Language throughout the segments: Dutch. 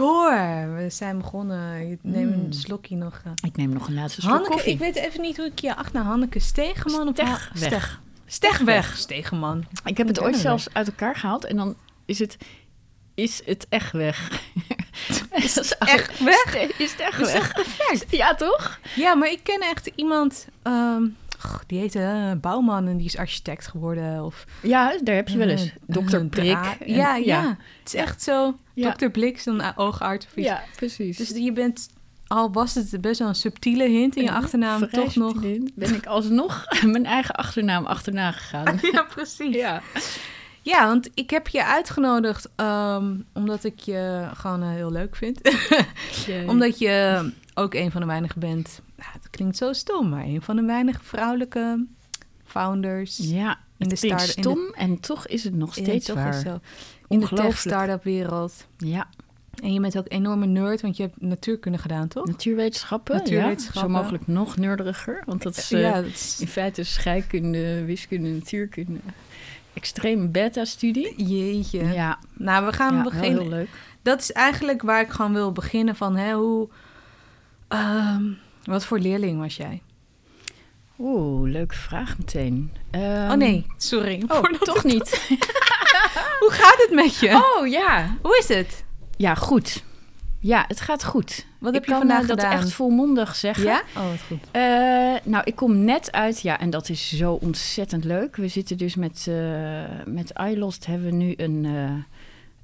We zijn begonnen. Je neemt Mm. een slokje nog. eh. Ik neem nog een laatste slok Hanneke, koffie. ik weet even niet hoe ik je achternaam Hanneke Stegeman of Stegweg. Ha- Steg. Stegweg. Stegeman. Ik heb het Ik ooit zelfs uit elkaar gehaald en dan is het, is het echt weg. is het echt weg? Is het echt weg? perfect. Ja, toch? Ja, maar ik ken echt iemand, ehm, die heette eh, Bouwman en die is architect geworden. Of Ja, daar heb je wel eens. eh, Dokter een Prik. dra- en- Ja, ja, Het is echt zo. Ja. Dokter Blik, zo'n eh, oogarts of iets. Ja, precies. Dus je bent, al was het best wel een subtiele hint in je achternaam, vrij toch nog. Ben ik alsnog mijn eigen achternaam achterna gegaan. Ja, precies. ja. Ja, want ik heb je uitgenodigd ehm, omdat ik je gewoon eh, heel leuk vind. omdat je ook een van de weinigen bent. Nou, het klinkt zo stom, maar een van de weinige vrouwelijke founders. Ja, in de start- in de- stom en toch is het nog steeds toch waar. is zo. In de tech-startup wereld. Ja, En je bent ook een enorme nerd, want je hebt natuurkunde gedaan, toch? natuurwetenschappen. Natuurwetenschappen. Ja, zo mogelijk nog nerderiger. Want dat is, ja, eh, dat is... in feite scheikunde, wiskunde, natuurkunde. Extreme beta-studie. Jeetje. Ja, Nou, we gaan ja beginnen. heel leuk. Dat is eigenlijk waar ik gewoon wil beginnen van, hè, hoe... ehm, wat voor leerling was jij? Oeh, leuke vraag meteen. Ehm, oh nee, sorry. Oh, toch niet. Hoe gaat het met je? Oh ja. Hoe is het? Ja, goed. Ja, het gaat goed. Wat ik heb je vandaag eh, dat gedaan? echt volmondig zeggen. Ja? Oh, wat goed. Eh, nou, ik kom net uit, ja, en dat is zo ontzettend leuk. We zitten dus met, eh met iLost hebben we nu een,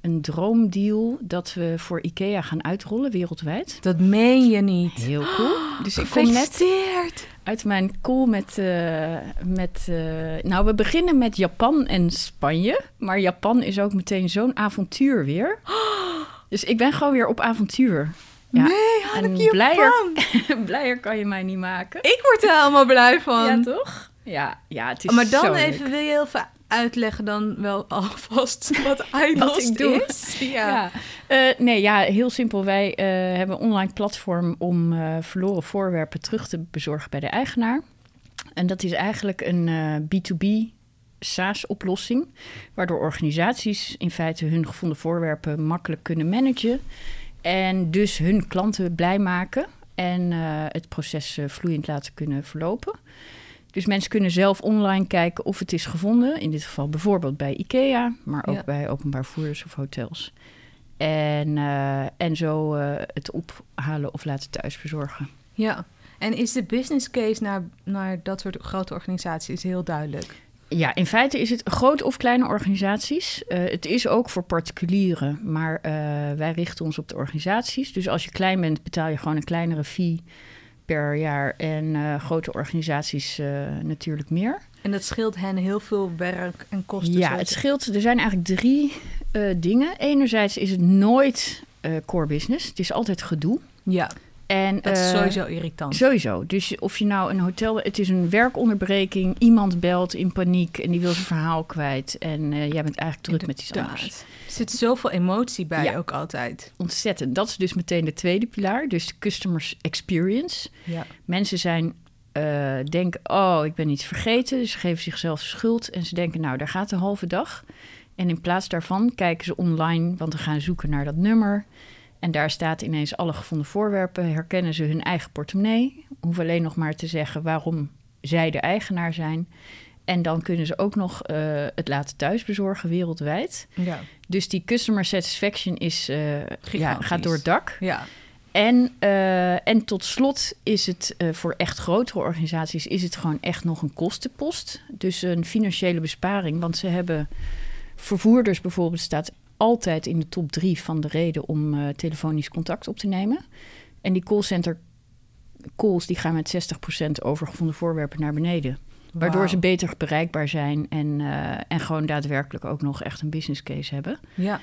een droomdeal dat we voor IKEA gaan uitrollen wereldwijd. Dat meen je niet. Heel cool. Dus ik kom net uit mijn call met, eh, met eh, nou, we beginnen met Japan en Spanje, maar Japan is ook meteen zo'n avontuur weer. Dus ik ben gewoon weer op avontuur. Ja. Nee, En Hanneke, blijer, blijer kan je mij niet maken. Ik word er helemaal blij van. Ja, toch? Ja, ja het is maar dan zo even, leuk. wil je heel uitleggen dan wel alvast wat Wat iLost ik doe. is? Ja. Ja. Eh, nee, ja, heel simpel. Wij eh, hebben een online platform om eh, verloren voorwerpen terug te bezorgen bij de eigenaar. En dat is eigenlijk een eh, B2B SaaS-oplossing, waardoor organisaties in feite hun gevonden voorwerpen makkelijk kunnen managen en dus hun klanten blij maken en het proces vloeiend laten kunnen verlopen. Dus mensen kunnen zelf online kijken of het is gevonden. In dit geval bijvoorbeeld bij IKEA, maar ook Ja. bij openbaar voerders of hotels. En, eh, en zo eh, het ophalen of laten thuis bezorgen. Ja. En is de business case naar, naar dat soort grote organisaties heel duidelijk? Ja, in feite is het grote of kleine organisaties. Eh, het is ook voor particulieren, maar wij richten ons op de organisaties. Dus als je klein bent, betaal je gewoon een kleinere fee per jaar. En eh, grote organisaties eh, natuurlijk meer. En dat scheelt hen heel veel werk en kosten. Ja, het scheelt. Er zijn eigenlijk drie eh, dingen. Enerzijds is het nooit core business. Het is altijd gedoe. ja En, dat is eh, sowieso irritant. Sowieso. Dus of je nou een hotel... Het is een werkonderbreking. Iemand belt in paniek en die wil zijn verhaal kwijt. En eh, jij bent eigenlijk druk met iets Inderdaad. anders. Er zit zoveel emotie bij Ja. ook altijd. Ontzettend. Dat is dus meteen de tweede pilaar. Dus de customers experience. Ja. Mensen zijn... eh, denken, oh, ik ben iets vergeten. Dus ze geven zichzelf schuld. En ze denken, nou, daar gaat de halve dag. En in plaats daarvan kijken ze online, want we gaan zoeken naar dat nummer. En daar staat ineens alle gevonden voorwerpen. Herkennen ze hun eigen portemonnee. Hoeven alleen nog maar te zeggen waarom zij de eigenaar zijn. En dan kunnen ze ook nog eh, het laten thuis bezorgen wereldwijd. Ja. Dus die customer satisfaction is, eh, ja, gaat door het dak. ja. En, eh, en tot slot is het voor echt grotere organisaties is het gewoon echt nog een kostenpost. Dus een financiële besparing. Want ze hebben vervoerders bijvoorbeeld staat altijd in de top drie van de reden om eh, telefonisch contact op te nemen. En die callcenter calls die gaan met 60% over gevonden voorwerpen naar beneden. Waardoor ze beter bereikbaar zijn en, eh, en gewoon daadwerkelijk ook nog echt een business case hebben. Ja,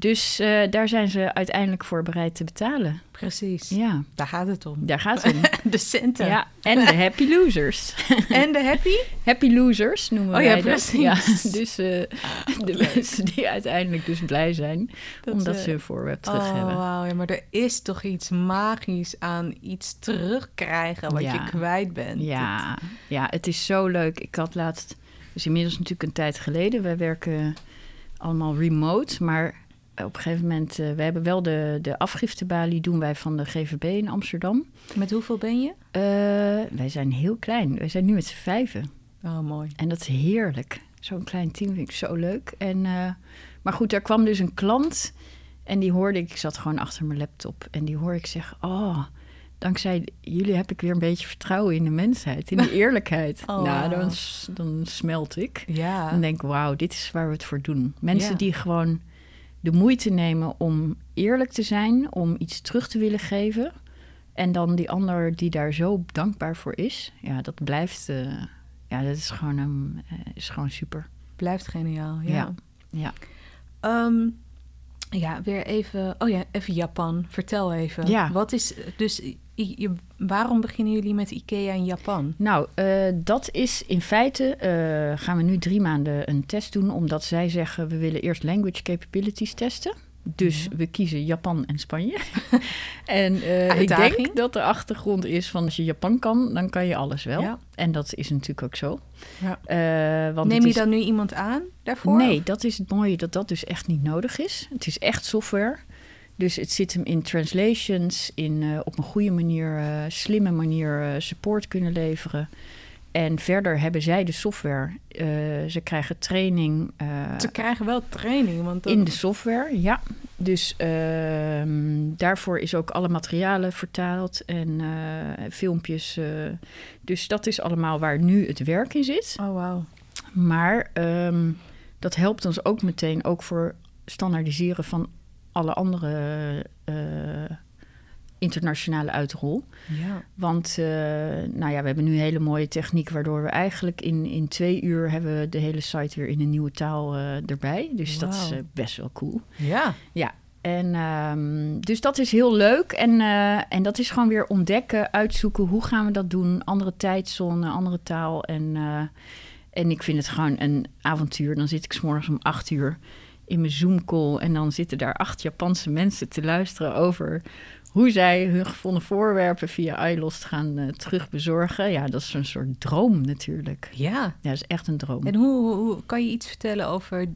Dus eh, daar zijn ze uiteindelijk voor bereid te betalen. precies. Ja, Daar gaat het om. daar gaat het om. De centen. Ja, en de happy losers. En de happy? Happy losers noemen Oh ja, wij dat. precies. Ja, dus eh, de mensen die uiteindelijk dus blij zijn Dat, omdat eh, ze hun voorwerp terug oh, hebben. wauw. Ja, maar er is toch iets magisch aan iets terugkrijgen wat Ja. je kwijt bent. Ja, ja, het is zo leuk. Ik had laatst, dus inmiddels natuurlijk een tijd geleden, wij werken allemaal remote, maar op een gegeven moment, uh, we hebben wel de, de afgiftebalie doen wij van de GVB in Amsterdam. Met hoeveel ben je? Uh, wij zijn heel klein. Wij zijn nu met z'n vijven. Oh, mooi. En dat is heerlijk. Zo'n klein team vind ik zo leuk. En, uh, maar goed, daar kwam dus een klant en die hoorde ik, ik zat gewoon achter mijn laptop en die hoorde ik zeggen, oh, dankzij jullie heb ik weer een beetje vertrouwen in de mensheid, in de eerlijkheid. Oh, nou, dan, dan smelt ik. Ja. Dan denk ik, wauw, dit is waar we het voor doen. Mensen Ja. die gewoon de moeite nemen om eerlijk te zijn, om iets terug te willen geven. En dan die ander die daar zo dankbaar voor is. Ja, dat blijft, eh, ja, dat is gewoon, een, eh, is gewoon super. Blijft geniaal, ja. Ja. Ja. Ehm, ja, weer even... Oh ja, even Japan. Vertel even. Ja. Wat is... Dus je, waarom beginnen jullie met IKEA in Japan? Nou, eh, dat is in feite, eh, gaan we nu drie maanden een test doen, omdat zij zeggen we willen eerst language capabilities testen. Dus we kiezen Japan en Spanje. en eh, ik denk dat de achtergrond is van als je Japan kan, dan kan je alles wel. Ja. En dat is natuurlijk ook zo. Ja. Eh, want Neem je is- dan nu iemand aan daarvoor? Nee, dat is het mooie dat dat dus echt niet nodig is. Het is echt software. Dus het zit hem in translations, in eh, op een goede manier, slimme manier support kunnen leveren. En verder hebben zij de software. Eh, ze krijgen training eh, Ze krijgen wel training, want dan- in de software, ja. Dus ehm, daarvoor is ook alle materialen vertaald en eh, filmpjes. dus dat is allemaal waar nu het werk in zit. Oh, wauw. Maar ehm, dat helpt ons ook meteen ook voor standaardiseren van alle andere internationale uitrol. Ja. Want eh, nou ja, we hebben nu een hele mooie techniek, waardoor we eigenlijk in, in twee uur hebben we de hele site weer in een nieuwe taal eh, erbij. Dus dat is eh, best wel cool. Ja. Ja. En ehm, dus dat is heel leuk. En, en dat is gewoon weer ontdekken, uitzoeken. Hoe gaan we dat doen? Andere tijdzone, andere taal. En, en ik vind het gewoon een avontuur. Dan zit ik s'morgens om acht uur in mijn Zoom-call. En dan zitten daar acht Japanse mensen te luisteren over hoe zij hun gevonden voorwerpen via iLost gaan eh, terugbezorgen. Ja, dat is een soort droom natuurlijk. Ja. Ja, dat is echt een droom. En hoe, hoe- hoe kan je iets vertellen over,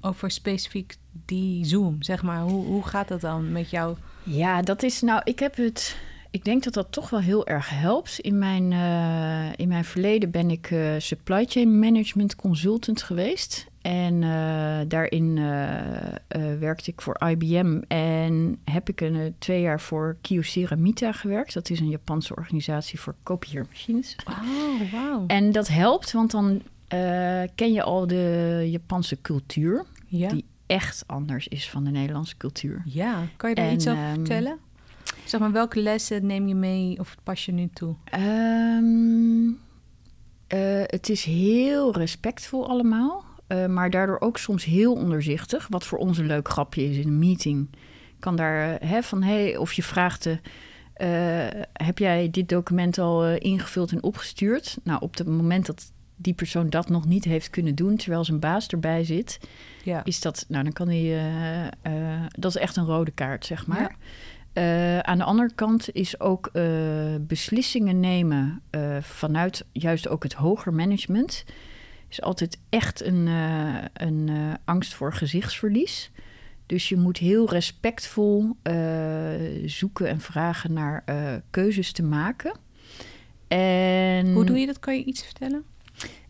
over specifiek die Zoom? Zeg maar, hoe, hoe gaat dat dan met jou? Ja, dat is nou, ik heb het. Ik denk dat dat toch wel heel erg helpt. In mijn, eh, in mijn verleden ben ik eh, supply chain management consultant geweest. En eh, daarin eh, eh, werkte ik voor IBM en heb ik een, twee jaar voor Kyocera Mita gewerkt. Dat is een Japanse organisatie voor kopieermachines. Oh, wauw. En dat helpt, want dan ken je al de Japanse cultuur, Ja. die echt anders is van de Nederlandse cultuur. ja, kan je daar En, iets over ehm, vertellen? Zeg maar, welke lessen neem je mee of pas je nu toe? Ehm, eh, het is heel respectvol allemaal, eh, maar daardoor ook soms heel onderzichtig. Wat voor ons een leuk grapje is in een meeting. Kan daar eh, hè, van hey, of je vraagt de. eh, heb jij dit document al ingevuld en opgestuurd? Nou, op het moment dat die persoon dat nog niet heeft kunnen doen, terwijl zijn baas erbij zit, Ja. is dat, nou dan kan hij, dat is echt een rode kaart, zeg maar. Ja. Aan de andere kant is ook beslissingen nemen vanuit juist ook het hoger management. Is altijd echt een, eh, een eh, angst voor gezichtsverlies. Dus je moet heel respectvol eh, zoeken en vragen naar keuzes te maken. En, Hoe doe je dat? Kan je iets vertellen?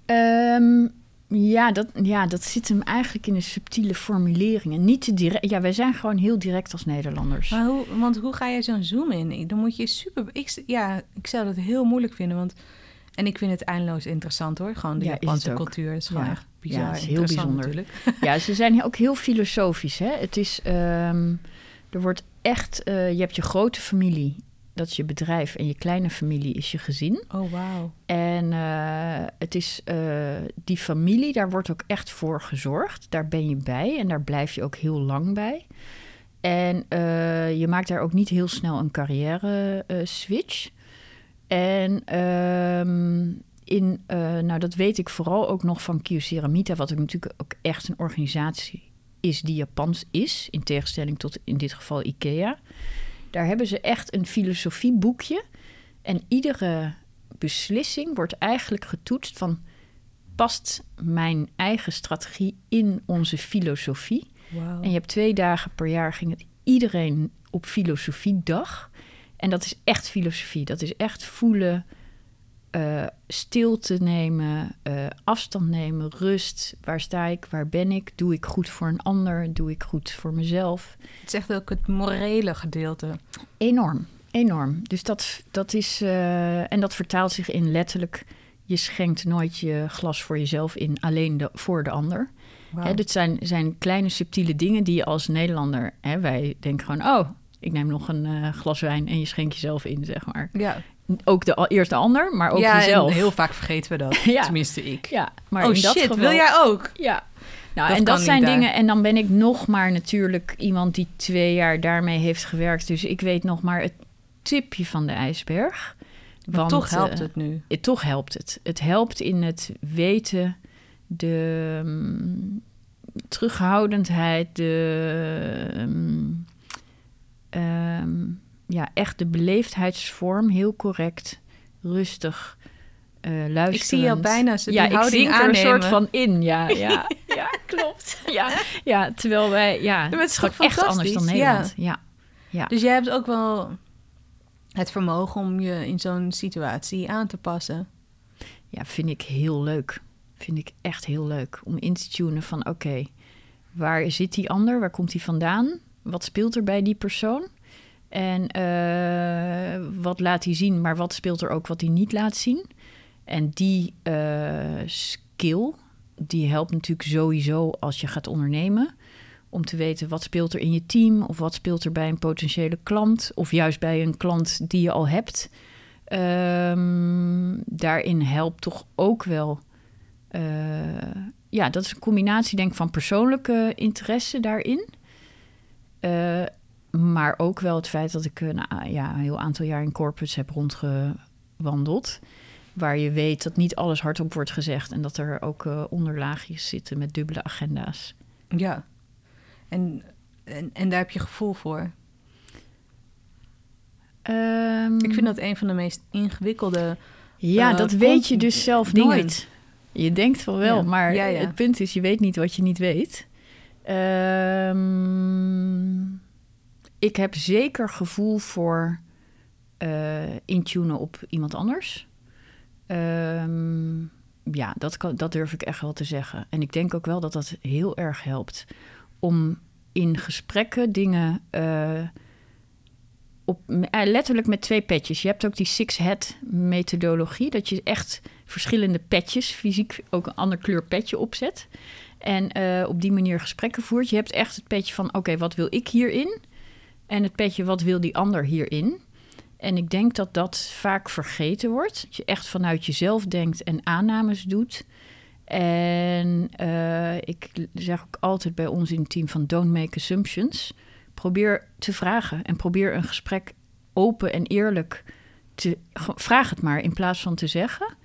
Ehm, ja, dat, ja, dat zit hem eigenlijk in de subtiele formuleringen. Niet te direct. Ja, wij zijn gewoon heel direct als Nederlanders. Maar hoe, want hoe ga je zo'n Zoom in? Dan moet je super... Ik, ja, ik zou dat heel moeilijk vinden, want... En ik vind het eindeloos interessant hoor. Gewoon de Ja, is Japanse ook. cultuur. Is gewoon Ja. echt bizar Ja, het is heel bijzonder. natuurlijk. Ja, ze zijn ook heel filosofisch. Hè? Het is, ehm, er wordt echt, eh, je hebt je grote familie, dat is je bedrijf, en je kleine familie is je gezin. Oh, wauw. En eh, het is eh, die familie, daar wordt ook echt voor gezorgd. Daar ben je bij en daar blijf je ook heel lang bij. En je maakt daar ook niet heel snel een carrière switch. En ehm, in, eh, nou dat weet ik vooral ook nog van Kyocera wat ook natuurlijk ook echt een organisatie is die Japans is, in tegenstelling tot in dit geval IKEA. Daar hebben ze echt een filosofieboekje. En iedere beslissing wordt eigenlijk getoetst van... past mijn eigen strategie in onze filosofie? Wow. En je hebt twee dagen per jaar ging het iedereen op filosofiedag. En dat is echt filosofie. Dat is echt voelen, uh, stilte nemen, uh, afstand nemen, rust. Waar sta ik? Waar ben ik? Doe ik goed voor een ander? Doe ik goed voor mezelf? Het is echt ook het morele gedeelte. Enorm, enorm. Dus dat, dat is. Uh, en dat vertaalt zich in letterlijk. Je schenkt nooit je glas voor jezelf in, alleen de, voor de ander. Wow. Hè, dit zijn, zijn kleine subtiele dingen die je als Nederlander. Hè, wij denken gewoon: oh, ik neem nog een glas wijn en je schenkt jezelf in, zeg maar. Ja ook de eerste ander, maar ook ja, jezelf. heel vaak vergeten we dat. ja. Tenminste, ik. Ja, maar oh shit, geval... wil jij ook? Ja. Nou, en dat zijn dingen. En dan ben ik nog maar natuurlijk iemand die twee jaar daarmee heeft gewerkt. Dus ik weet nog maar het tipje van de ijsberg. Maar want, toch helpt het nu. Het, toch helpt het. Het helpt in het weten, de um, terughoudendheid, de. Um, um, ja, echt de beleefdheidsvorm, heel correct, rustig, uh, luisteren. Ik zie je bijna zo ja, ik zink er een soort van in. Ja, ja, ja klopt. Ja, ja, terwijl wij, ja, het is gewoon echt anders dan Nederland. Ja. ja. Ja. Dus jij hebt ook wel het vermogen om je in zo'n situatie aan te passen. Ja, vind ik heel leuk. Vind ik echt heel leuk om in te tunen van oké, waar zit die ander? Waar komt hij vandaan? Wat speelt er bij die persoon? En uh, wat laat hij zien, maar wat speelt er ook wat hij niet laat zien? En die uh, skill, die helpt natuurlijk sowieso als je gaat ondernemen. Om te weten wat speelt er in je team of wat speelt er bij een potentiële klant. Of juist bij een klant die je al hebt. Um, daarin helpt toch ook wel. Uh, ja, dat is een combinatie denk ik van persoonlijke interesse daarin. Uh, maar ook wel het feit dat ik een, ja, een heel aantal jaar in corpus heb rondgewandeld. Waar je weet dat niet alles hardop wordt gezegd. En dat er ook uh, onderlaagjes zitten met dubbele agenda's. Ja, en, en, en daar heb je gevoel voor. Um, ik vind dat een van de meest ingewikkelde. Ja, uh, dat weet je dus zelf dingen. nooit. Je denkt van wel, ja. maar ja, ja. het punt is, je weet niet wat je niet weet. Um, ik heb zeker gevoel voor uh, intunen op iemand anders. Um, ja, dat, dat durf ik echt wel te zeggen. En ik denk ook wel dat dat heel erg helpt om in gesprekken dingen uh, op, letterlijk met twee petjes. Je hebt ook die six-head methodologie, dat je echt verschillende petjes, fysiek ook een ander kleur petje opzet. En uh, op die manier gesprekken voert. Je hebt echt het petje van: oké, wat wil ik hierin? En het petje, wat wil die ander hierin? En ik denk dat dat vaak vergeten wordt. Dat je echt vanuit jezelf denkt en aannames doet. En uh, ik zeg ook altijd bij ons in het team van don't make assumptions. Probeer te vragen en probeer een gesprek open en eerlijk te... Vraag het maar in plaats van te zeggen.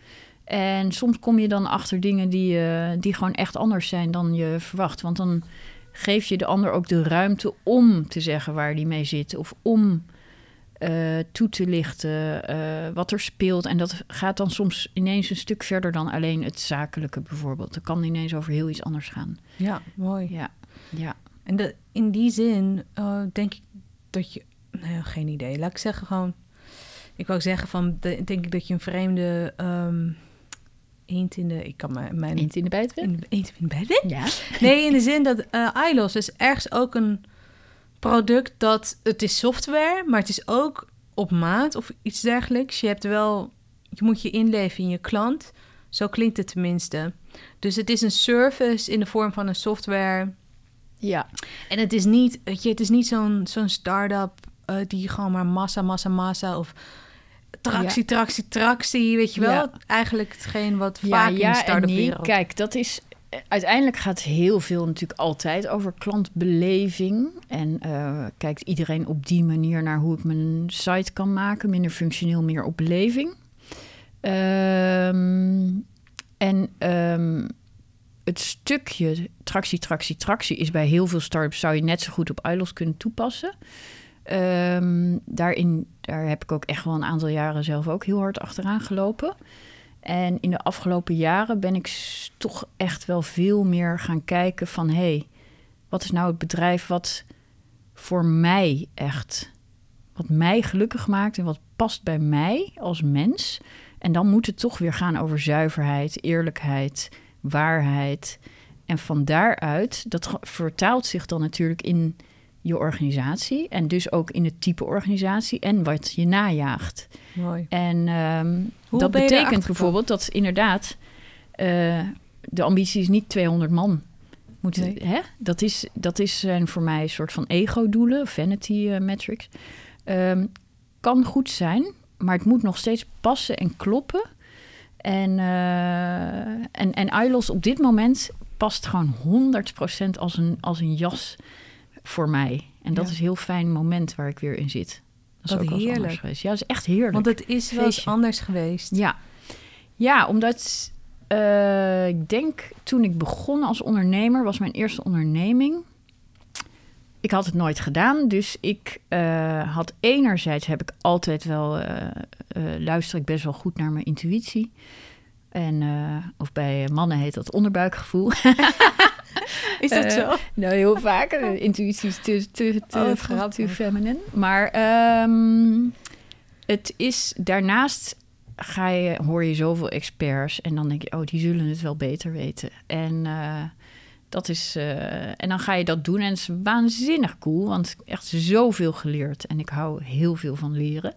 En soms kom je dan achter dingen die, uh, die gewoon echt anders zijn dan je verwacht. Want dan geef je de ander ook de ruimte om te zeggen waar die mee zit. Of om uh, toe te lichten uh, wat er speelt. En dat gaat dan soms ineens een stuk verder dan alleen het zakelijke bijvoorbeeld. Dat kan ineens over heel iets anders gaan. Ja, mooi. Ja, ja. En de, in die zin denk ik dat je... Nou, geen idee. Laat ik zeggen gewoon... Ik wou zeggen van... De, denk ik dat je een vreemde... Um, eend in de... Ik kan mijn... mijn eend in de bijt Eend in de bijt Ja. Nee, in de zin dat uh, iLos is ergens ook een product dat... Het is software, maar het is ook op maat of iets dergelijks. Je hebt wel... Je moet je inleven in je klant. Zo klinkt het tenminste. Dus het is een service in de vorm van een software. Ja. En het is niet, weet je, het is niet zo'n zo'n start-up uh, die gewoon maar massa, massa, massa of tractie, ja. tractie, tractie, weet je wel? Ja. Eigenlijk hetgeen wat ja, vaak in de start-up nee. wereld... Kijk, dat is... Uiteindelijk gaat heel veel natuurlijk altijd over klantbeleving. En uh, kijkt iedereen op die manier naar hoe ik mijn site kan maken. Minder functioneel, meer op beleving. Um, en um, het stukje tractie, tractie, tractie is bij heel veel startups... zou je net zo goed op iLos kunnen toepassen... Um, daarin daar heb ik ook echt wel een aantal jaren zelf ook heel hard achteraan gelopen. En in de afgelopen jaren ben ik toch echt wel veel meer gaan kijken van... hé, hey, wat is nou het bedrijf wat voor mij echt, wat mij gelukkig maakt en wat past bij mij als mens. En dan moet het toch weer gaan over zuiverheid, eerlijkheid, waarheid. En van daaruit, dat vertaalt zich dan natuurlijk in je organisatie en dus ook in het type organisatie en wat je najaagt. Mooi. En um, dat betekent bijvoorbeeld dat inderdaad uh, de ambitie is niet 200 man. Moeten, nee. hè? Dat, is, dat is zijn voor mij een soort van ego-doelen, vanity uh, metrics. Um, kan goed zijn, maar het moet nog steeds passen en kloppen. En, uh, en, en ILOS op dit moment past gewoon 100% als een, als een jas voor mij. En dat ja. is een heel fijn moment waar ik weer in zit. Dat is ook heerlijk. geweest. Ja, dat is echt heerlijk. Want het is wel eens anders geweest. Ja, ja omdat uh, ik denk toen ik begon als ondernemer, was mijn eerste onderneming. Ik had het nooit gedaan, dus ik uh, had enerzijds heb ik altijd wel, uh, luister ik best wel goed naar mijn intuïtie. En, of bij mannen heet dat onderbuikgevoel. Is dat zo? nou, heel vaak. intuïtie is te, te, te, oh, te feminine. Maar um, het is daarnaast ga je, hoor je zoveel experts en dan denk je, oh, die zullen het wel beter weten. En uh, dat is, uh, en dan ga je dat doen en het is waanzinnig cool, want echt zoveel geleerd en ik hou heel veel van leren.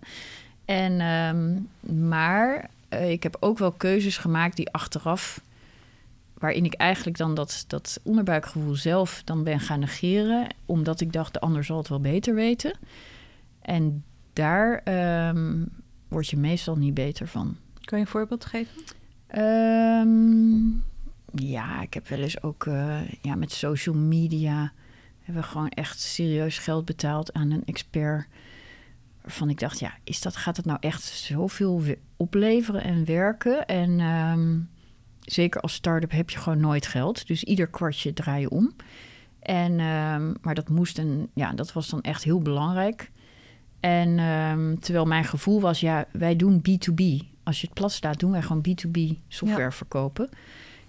En, um, maar uh, ik heb ook wel keuzes gemaakt die achteraf, waarin ik eigenlijk dan dat, dat onderbuikgevoel zelf dan ben gaan negeren, omdat ik dacht, de ander zal het wel beter weten. En daar um, word je meestal niet beter van. Kan je een voorbeeld geven? Um, ja, ik heb wel eens ook uh, ja, met social media... hebben we gewoon echt serieus geld betaald aan een expert... waarvan ik dacht, ja, is dat, gaat het nou echt zoveel opleveren en werken? En um, zeker als start-up heb je gewoon nooit geld. Dus ieder kwartje draai je om. En, um, maar dat moest een, ja, dat was dan echt heel belangrijk... En um, terwijl mijn gevoel was, ja, wij doen B2B. Als je het plat staat, doen wij gewoon B2B software ja. verkopen.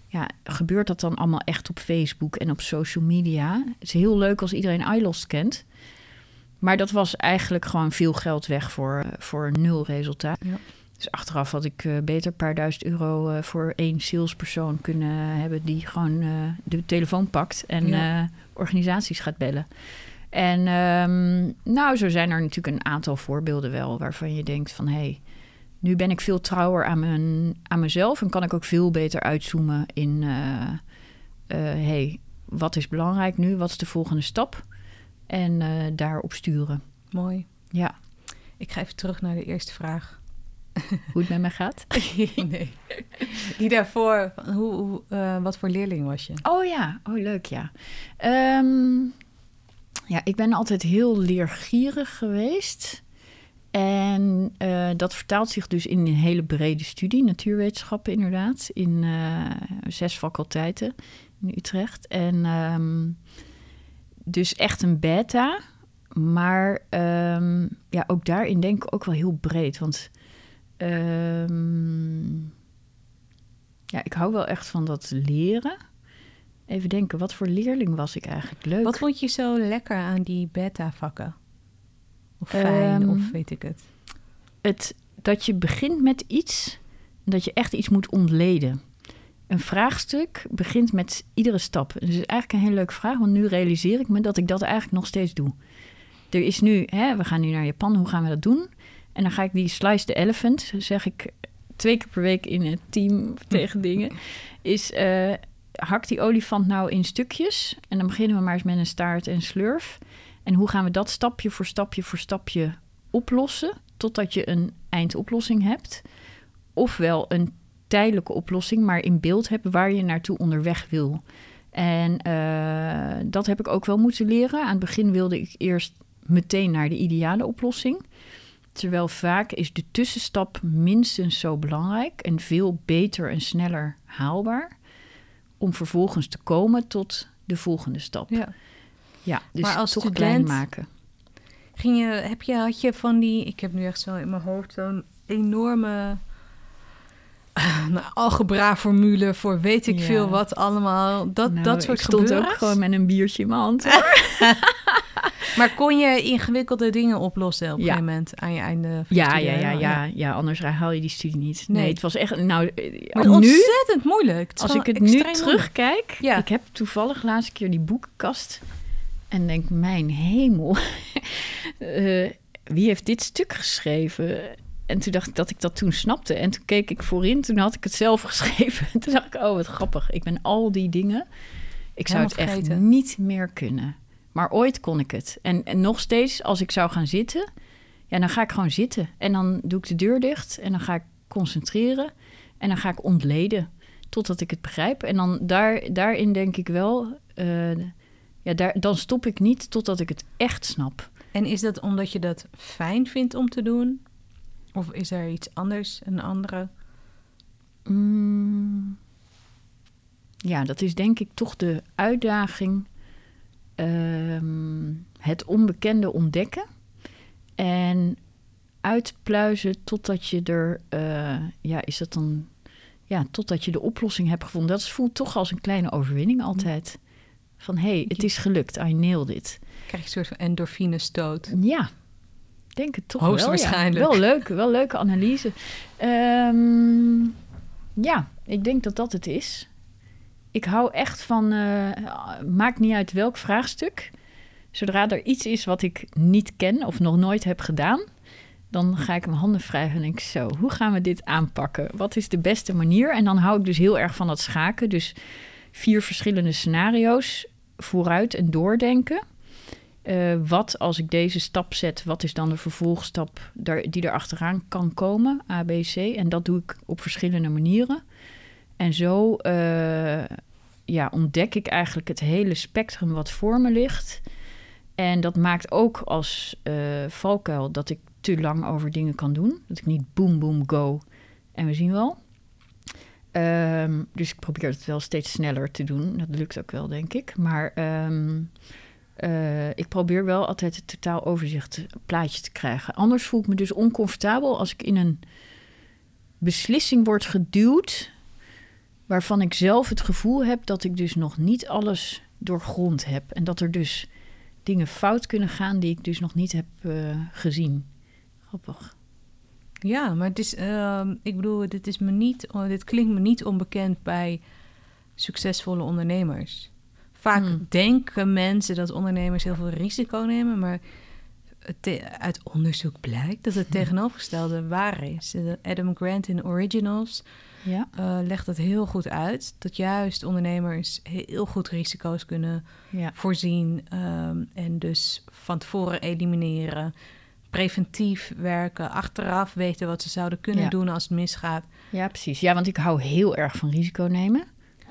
Ja, gebeurt dat dan allemaal echt op Facebook en op social media? Het is heel leuk als iedereen iLost kent. Maar dat was eigenlijk gewoon veel geld weg voor, voor nul resultaat. Ja. Dus achteraf had ik uh, beter een paar duizend euro uh, voor één salespersoon kunnen hebben... die gewoon uh, de telefoon pakt en ja. organisaties gaat bellen. En um, nou, zo zijn er natuurlijk een aantal voorbeelden wel waarvan je denkt van hé, hey, nu ben ik veel trouwer aan, mijn, aan mezelf en kan ik ook veel beter uitzoomen in hey, wat is belangrijk nu? Wat is de volgende stap? En daarop sturen. Mooi. Ja. Ik ga even terug naar de eerste vraag. Hoe het met mij gaat? nee. Die daarvoor, hoe, hoe, uh, wat voor leerling was je? Oh ja, oh leuk ja. Um, ja, ik ben altijd heel leergierig geweest. En uh, dat vertaalt zich dus in een hele brede studie, natuurwetenschappen inderdaad, in uh, zes faculteiten in Utrecht. En um, dus echt een beta, maar um, ja, ook daarin denk ik ook wel heel breed. Want um, ja, ik hou wel echt van dat leren. Even denken, wat voor leerling was ik eigenlijk? Leuk. Wat vond je zo lekker aan die beta-vakken? Of fijn, um, of weet ik het? het? Dat je begint met iets, dat je echt iets moet ontleden. Een vraagstuk begint met iedere stap. Dus is eigenlijk een hele leuke vraag, want nu realiseer ik me dat ik dat eigenlijk nog steeds doe. Er is nu, hè, we gaan nu naar Japan, hoe gaan we dat doen? En dan ga ik die slice the elephant, zeg ik twee keer per week in het team tegen dingen, is... Uh, hak die olifant nou in stukjes. En dan beginnen we maar eens met een staart en slurf. En hoe gaan we dat stapje voor stapje voor stapje oplossen... totdat je een eindoplossing hebt. Ofwel een tijdelijke oplossing, maar in beeld hebt... waar je naartoe onderweg wil. En uh, dat heb ik ook wel moeten leren. Aan het begin wilde ik eerst meteen naar de ideale oplossing... Terwijl vaak is de tussenstap minstens zo belangrijk en veel beter en sneller haalbaar om vervolgens te komen tot de volgende stap. Ja, ja dus maar als toch student, klein maken. Ging je, heb je, had je van die, ik heb nu echt zo in mijn hoofd zo'n enorme een algebra-formule voor weet ik veel wat allemaal. Dat, Nou, dat soort ik stond gebeuren. ook gewoon met een biertje in mijn hand. Maar kon je ingewikkelde dingen oplossen op een Ja. moment aan je einde van Ja, ja, ja, ja, ja. Anders haal je die studie niet. Nee, Nee. het was echt... Nou, eh, nu, ontzettend moeilijk. Het als ik het nu terugkijk... Ja. Ik heb toevallig laatste keer die boekenkast... en denk, mijn hemel. Eh, wie heeft dit stuk geschreven? En toen dacht ik dat ik dat toen snapte. En toen keek ik voorin, toen had ik het zelf geschreven. En toen dacht ik, oh, wat grappig. Ik ben al die dingen... Ik zou het echt niet meer kunnen. Maar ooit kon ik het. En, en nog steeds, als ik zou gaan zitten... Ja, dan ga ik gewoon zitten. En dan doe ik de deur dicht. En dan ga ik concentreren. En dan ga ik ontleden. Totdat ik het begrijp. En dan daar, daarin denk ik wel... eh, ja, daar, dan stop ik niet totdat ik het echt snap. En is dat omdat je dat fijn vindt om te doen? Of is er iets anders, een andere? Mm. ja, dat is denk ik toch de uitdaging. ehm, het onbekende ontdekken. En uitpluizen totdat je er... eh, ja, is dat dan... Ja, totdat je de oplossing hebt gevonden. Dat voelt toch als een kleine overwinning altijd. Van, hé, hey, het is gelukt. I nailed it. Krijg je een soort van endorfine stoot? Ja, denk het toch wel. ja. Hoogstwaarschijnlijk. Wel leuk, wel leuke analyse. Ehm, ja, ik denk dat dat het is. Ik hou echt van, eh, maakt niet uit welk vraagstuk. Zodra er iets is wat ik niet ken of nog nooit heb gedaan, dan ga ik mijn handen wrijven en denk ik zo, hoe gaan we dit aanpakken? Wat is de beste manier? En dan hou ik dus heel erg van dat schaken. Dus vier verschillende scenario's vooruit en doordenken. Eh, wat als ik deze stap zet, wat is dan de vervolgstap daar, die er achteraan kan komen, A, B, C. En dat doe ik op verschillende manieren. En zo eh, ja, ontdek ik eigenlijk het hele spectrum wat voor me ligt. En dat maakt ook als eh, valkuil dat ik te lang over dingen kan doen. Dat ik niet boom, boom, go en we zien wel. Ehm, dus ik probeer het wel steeds sneller te doen. Dat lukt ook wel, denk ik. Maar ehm, eh, ik probeer wel altijd het totaal overzicht plaatje te krijgen. Anders voel ik me dus oncomfortabel als ik in een beslissing word geduwd. waarvan ik zelf het gevoel heb dat ik dus nog niet alles doorgrond heb. En dat er dus dingen fout kunnen gaan die ik dus nog niet heb eh, gezien. Grappig. Ja, maar het is, ehm, ik bedoel, dit, is me niet, oh, dit klinkt me niet onbekend bij succesvolle ondernemers. Vaak Hmm. denken mensen dat ondernemers heel veel risico nemen, maar uit onderzoek blijkt dat het tegenovergestelde waar is. Adam Grant in Originals Ja, eh, legt dat heel goed uit. Dat juist ondernemers heel goed risico's kunnen ja. voorzien ehm, en dus van tevoren elimineren. Preventief werken, achteraf weten wat ze zouden kunnen Ja. doen als het misgaat. ja, precies. Ja, want ik hou heel erg van risico nemen.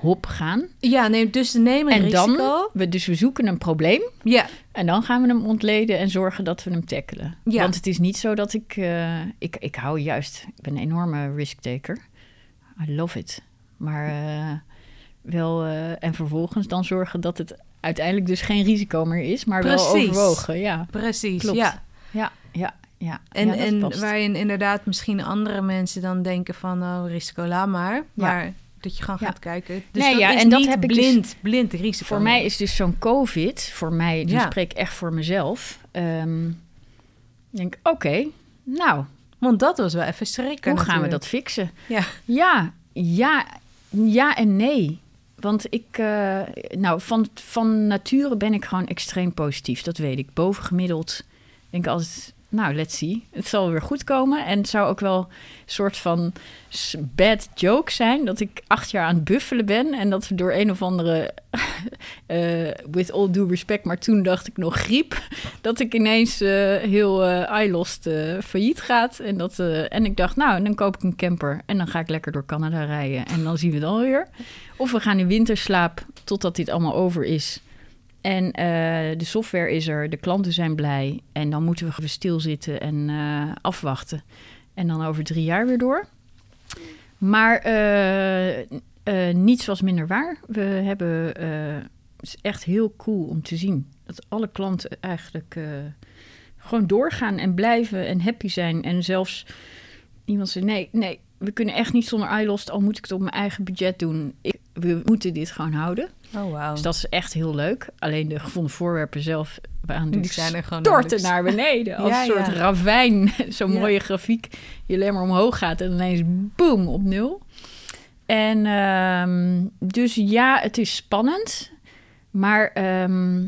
Hop gaan. Ja, nee, dus nemen En risico. dan, we, dus we zoeken een probleem. Ja, En dan gaan we hem ontleden en zorgen dat we hem tackelen. Ja. Want het is niet zo dat ik, eh, ik... Ik hou juist... Ik ben een enorme risk-taker. I love it. Maar eh, wel... eh, en vervolgens dan zorgen dat het uiteindelijk dus geen risico meer is... maar wel overwogen. Ja, precies. Klopt. Ja. ja, ja. ja. En, Ja, en waarin inderdaad misschien andere mensen dan denken van... oh, risico, laat maar. Maar dat je gewoon Ja. gaat kijken. Dus Nee, dat ja, en dat heb ik dus- blind, blind risico. Voor mij is dus zo'n COVID... Voor mij, dus Ja. spreek ik echt voor mezelf... ik denk, oké, nou, Want dat was wel even schrikken hoe gaan we dat fixen? Ja. Ja, ja, ja en nee. Want ik, eh, nou, van, van nature ben ik gewoon extreem positief. Dat weet ik. Bovengemiddeld denk ik altijd, nou, let's see. Het zal weer goed komen. En het zou ook wel een soort van bad joke zijn... dat ik acht jaar aan het buffelen ben... en dat we door een of andere, eh, with all due respect... maar toen dacht ik nog griep... dat ik ineens eh, heel eh iLost failliet gaat. En, dat, en ik dacht, nou, dan koop ik een camper... en dan ga ik lekker door Canada rijden. En dan zien we het alweer. Of we gaan in winterslaap totdat dit allemaal over is... En eh, de software is er, de klanten zijn blij. En dan moeten we stilzitten en eh, afwachten. En dan over drie jaar weer door. Maar eh, niets was minder waar. We hebben, het is echt heel cool om te zien dat alle klanten eigenlijk gewoon doorgaan en blijven en happy zijn. En zelfs iemand zei: nee, nee, we kunnen echt niet zonder iLost, al moet ik het op mijn eigen budget doen. Ik, we moeten dit gewoon houden. Oh, wow. Dus dat is echt heel leuk. Alleen de gevonden voorwerpen zelf aan Die zijn er gewoon storten naar beneden. Als Ja, een soort ja. ravijn. Zo'n Ja. mooie grafiek. Die alleen maar omhoog gaat en ineens boom op nul. En ehm, dus ja, het is spannend. Maar ehm,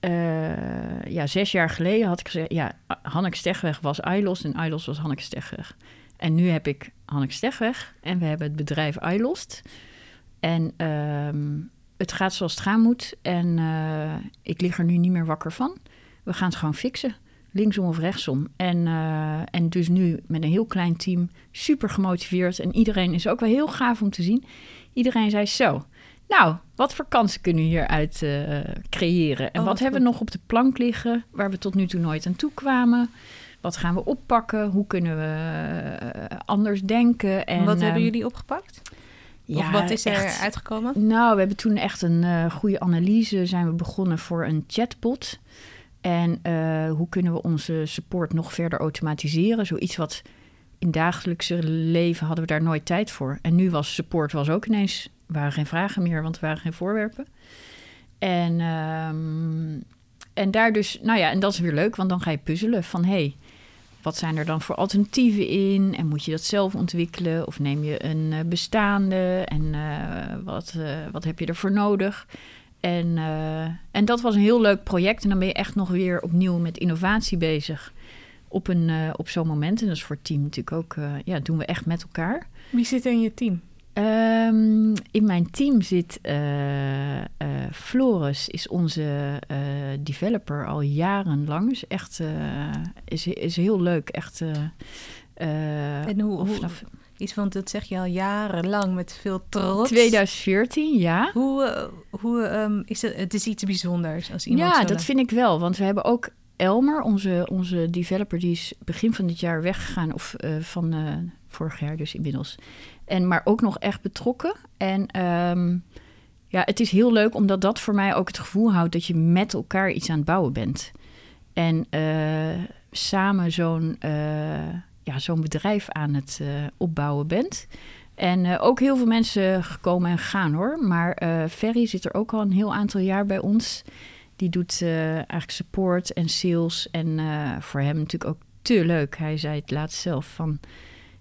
eh, ja, zes jaar geleden had ik gezegd... Ja, Hanneke Stegweg was iLost en iLost was Hanneke Stegweg. En nu heb ik Hanneke Stegweg en we hebben het bedrijf iLost. En ehm, het gaat zoals het gaan moet. En eh, ik lig er nu niet meer wakker van. We gaan het gewoon fixen. Linksom of rechtsom. En, eh, en dus nu met een heel klein team. Super gemotiveerd. En iedereen is ook wel heel gaaf om te zien. Iedereen zei zo. Nou, wat voor kansen kunnen we hieruit eh, creëren? En Oh, wat wat hebben we nog op de plank liggen... waar we tot nu toe nooit aan toe kwamen? Wat gaan we oppakken? Hoe kunnen we eh, anders denken? En, wat hebben ehm, jullie opgepakt? ja, of wat is er echt. uitgekomen? Nou, we hebben toen echt een eh, goede analyse. Zijn we begonnen voor een chatbot. En eh, hoe kunnen we onze support nog verder automatiseren? Zoiets wat in dagelijkse leven hadden we daar nooit tijd voor. En nu was support was ook ineens, waren geen vragen meer, want er waren geen voorwerpen. En, ehm, en daar dus, nou ja, en dat is weer leuk, want dan ga je puzzelen van hé, hey, wat zijn er dan voor alternatieven in? En moet je dat zelf ontwikkelen? Of neem je een eh, bestaande? En eh, wat, eh, wat heb je ervoor nodig? En, en dat was een heel leuk project. En dan ben je echt nog weer opnieuw met innovatie bezig. Op, een, op zo'n moment. En dat is voor het team natuurlijk ook, ja, doen we echt met elkaar. Wie zit in je team? Ehm, in mijn team zit eh, Floris, is onze eh, developer al jarenlang. Is echt is, is heel leuk. Echt. En hoe, of hoe, vanaf iets van, dat zeg je al jarenlang met veel trots. 2014, ja. Hoe, hoe ehm, is het? Het is iets bijzonders als iemand Ja, dat vind ik wel. Want we hebben ook Elmer, onze, onze developer, die is begin van dit jaar weggegaan. Of van vorig jaar dus inmiddels. En, maar ook nog echt betrokken. En ehm, ja, het is heel leuk omdat dat voor mij ook het gevoel houdt dat je met elkaar iets aan het bouwen bent. En eh, samen zo'n eh, ja, zo'n bedrijf aan het eh, opbouwen bent. En ook heel veel mensen gekomen en gegaan hoor. Maar Ferry zit er ook al een heel aantal jaar bij ons. Die doet eigenlijk support en sales. En voor hem natuurlijk ook te leuk. Hij zei het laatst zelf van...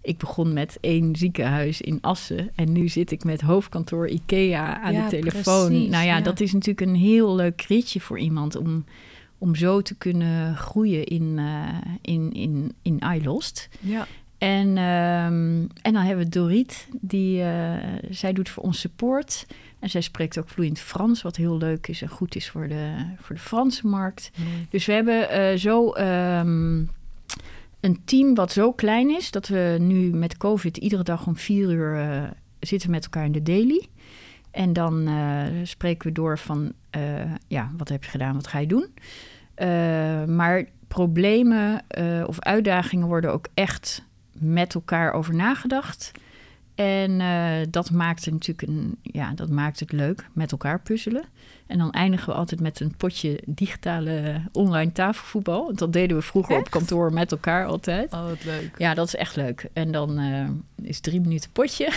Ik begon met één ziekenhuis in Assen. En nu zit ik met hoofdkantoor IKEA aan Ja, de telefoon. precies, nou ja, ja. dat is natuurlijk een heel leuk ritje voor iemand... om, om zo te kunnen groeien in, eh in, in, in iLost. Ja. En, ehm, en dan hebben we Dorit, die, eh, zij doet voor ons support. En zij spreekt ook vloeiend Frans, wat heel leuk is en goed is voor de, voor de Franse markt. Dus we hebben eh, zo ehm, een team wat zo klein is... dat we nu met COVID iedere dag om vier uur eh, zitten met elkaar in de daily. En dan eh, spreken we door van, eh, ja, wat heb je gedaan, wat ga je doen? Maar problemen of uitdagingen worden ook echt met elkaar over nagedacht. En eh, dat maakt het natuurlijk een, ja, dat maakt het leuk met elkaar puzzelen. En dan eindigen we altijd met een potje digitale online tafelvoetbal. Want dat deden we vroeger op kantoor met elkaar altijd. Oh, wat leuk. Ja, dat is echt leuk. En dan eh, is drie minuten potje.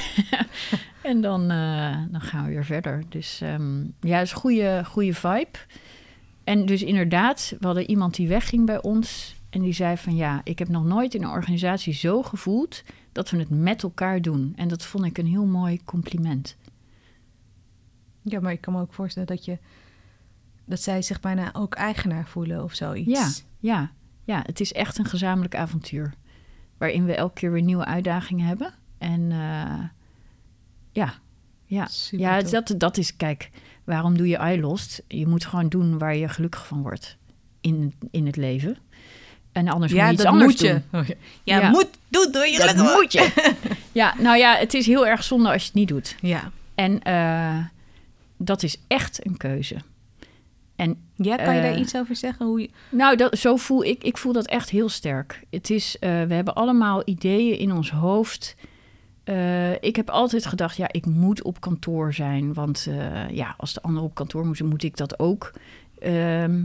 en dan, eh, dan gaan we weer verder. Dus ehm, ja, het is een goede, goede vibe. En dus inderdaad, we hadden iemand die wegging bij ons. En die zei van ja, ik heb nog nooit in een organisatie zo gevoeld dat we het met elkaar doen. En dat vond ik een heel mooi compliment. Ja, maar ik kan me ook voorstellen dat je dat zij zich bijna ook eigenaar voelen of zoiets. Ja, ja, ja, het is echt een gezamenlijk avontuur. Waarin we elke keer weer nieuwe uitdagingen hebben. En eh, ja, ja, Super ja dat, dat is, kijk, waarom doe je iLost? Je moet gewoon doen waar je gelukkig van wordt in, in het leven. En anders ja moet je iets dat anders moet je. doen. Ja. Moet doen, doe je Dat lekker. moet je. ja, nou ja, het is heel erg zonde als je het niet doet. Ja. En eh, dat is echt een keuze. En ja, kan je daar Eh, iets over zeggen? Hoe je... Nou, dat, zo voel ik, ik voel dat echt heel sterk. Het is, eh, we hebben allemaal ideeën in ons hoofd. Eh, ik heb altijd gedacht, ja, ik moet op kantoor zijn. Want eh, ja, als de anderen op kantoor moeten, moet ik dat ook. Ehm,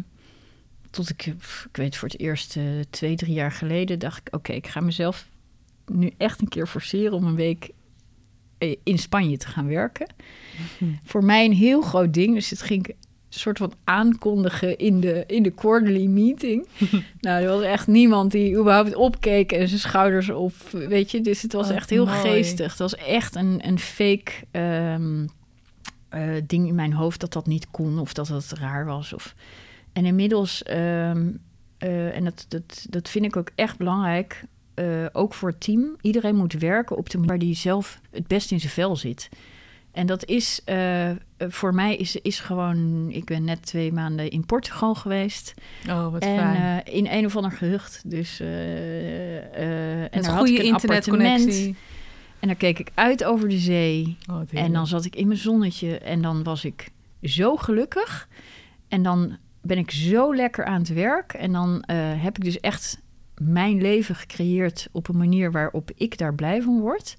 tot ik, ik weet voor het eerst eh, twee, drie jaar geleden dacht ik... oké, ik ga mezelf nu echt een keer forceren om een week eh, in Spanje te gaan werken. Voor mij een heel groot ding. Dus het ging een soort van aankondigen in de, in de quarterly meeting. nou, er was echt niemand die überhaupt opkeek en zijn schouders op, weet je. Dus het was Oh, echt heel mooi. geestig. Het was echt een, een fake ehm, eh, ding in mijn hoofd dat dat niet kon of dat dat raar was. Of... En inmiddels, ehm, eh, en dat, dat, dat vind ik ook echt belangrijk, eh, ook voor het team. Iedereen moet werken op de manier waar die zelf het best in zijn vel zit. En dat is eh, voor mij is, is gewoon. Ik ben net twee maanden in Portugal geweest. Oh, wat en fijn. in een of ander gehucht. Dus. eh, en had ik goede een appartement. internetconnectie. En dan keek ik uit over de zee. Oh, En dan zat ik in mijn zonnetje en dan was ik zo gelukkig. En dan ben ik zo lekker aan het werk. En dan eh, heb ik dus echt mijn leven gecreëerd op een manier waarop ik daar blij van word.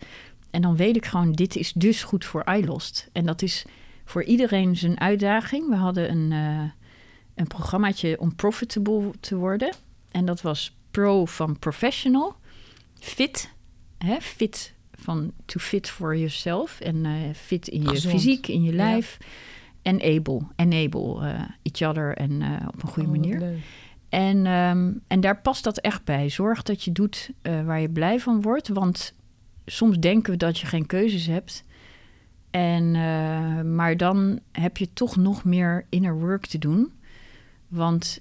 En dan weet ik gewoon, dit is dus goed voor iLost. En dat is voor iedereen zijn uitdaging. We hadden een, eh, een programmaatje om profitable te worden. En dat was pro van professional, fit, hè, fit van to fit for yourself en eh, fit in je fysiek, in je lijf. Able, enable eh, each other en eh, op een goede Oh, manier. leuk. En, ehm, en daar past dat echt bij. Zorg dat je doet eh, waar je blij van wordt. Want soms denken we dat je geen keuzes hebt. En, maar dan heb je toch nog meer inner work te doen. Want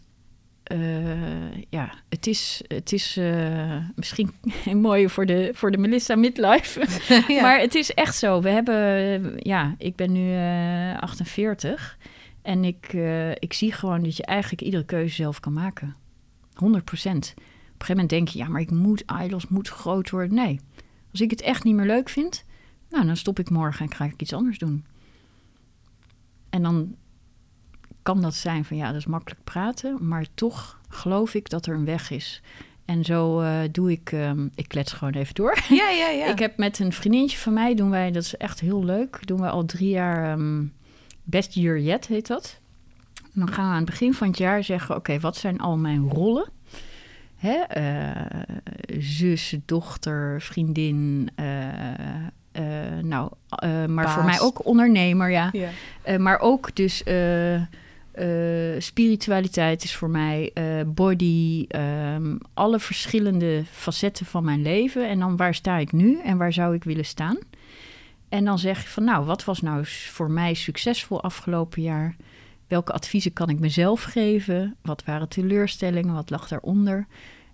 ja, het is, het is eh, misschien een mooie voor de, voor de Melissa Midlife. Ja. Maar het is echt zo. We hebben, eh, ja, ik ben nu eh 48. En ik, eh, ik zie gewoon dat je eigenlijk iedere keuze zelf kan maken. 100 procent. Op een gegeven moment denk je, ja, maar ik moet idols, moet groot worden. Nee, als ik het echt niet meer leuk vind, nou, dan stop ik morgen en ga ik iets anders doen. En dan kan dat zijn van, ja, dat is makkelijk praten, maar toch geloof ik dat er een weg is. En zo eh, doe ik, ehm, ik klets gewoon even door. ja, ja, ja. Ik heb met een vriendinnetje van mij, doen wij, dat is echt heel leuk, doen we al drie jaar ehm, Best Year Yet heet dat. En dan gaan we aan het begin van het jaar zeggen, oké, wat zijn al mijn rollen? Hè? eh, zus, dochter, vriendin, eh, nou, maar Baas. voor mij ook ondernemer, ja. ja. Maar ook dus spiritualiteit is voor mij eh, body, ehm, alle verschillende facetten van mijn leven. En dan waar sta ik nu en waar zou ik willen staan? En dan zeg je van nou, wat was nou voor mij succesvol afgelopen jaar? Welke adviezen kan ik mezelf geven? Wat waren teleurstellingen? Wat lag daaronder?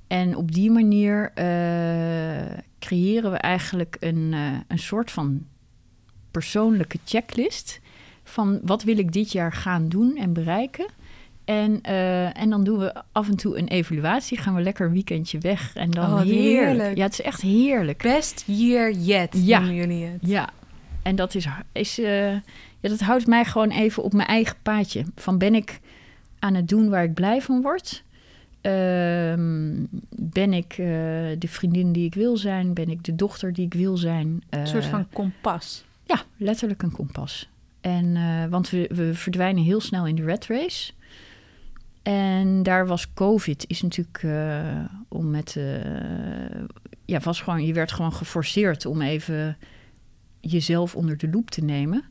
En op die manier eh, creëren we eigenlijk een, eh, een soort van persoonlijke checklist van wat wil ik dit jaar gaan doen en bereiken. En, eh, en dan doen we af en toe een evaluatie. Gaan we lekker een weekendje weg. En dan Oh, heerlijk. heerlijk. Ja, het is echt heerlijk. Best year yet, Ja. noemen jullie het. Ja, en dat is, is eh, ja, dat houdt mij gewoon even op mijn eigen paadje. Van ben ik aan het doen waar ik blij van word? Ehm, ben ik eh, de vriendin die ik wil zijn? Ben ik de dochter die ik wil zijn? Een soort van kompas. Ja, letterlijk een kompas. En, eh, want we, we verdwijnen heel snel in de red race. En daar was COVID, is natuurlijk eh, om met. eh, ja, was gewoon, je werd gewoon geforceerd om even jezelf onder de loep te nemen.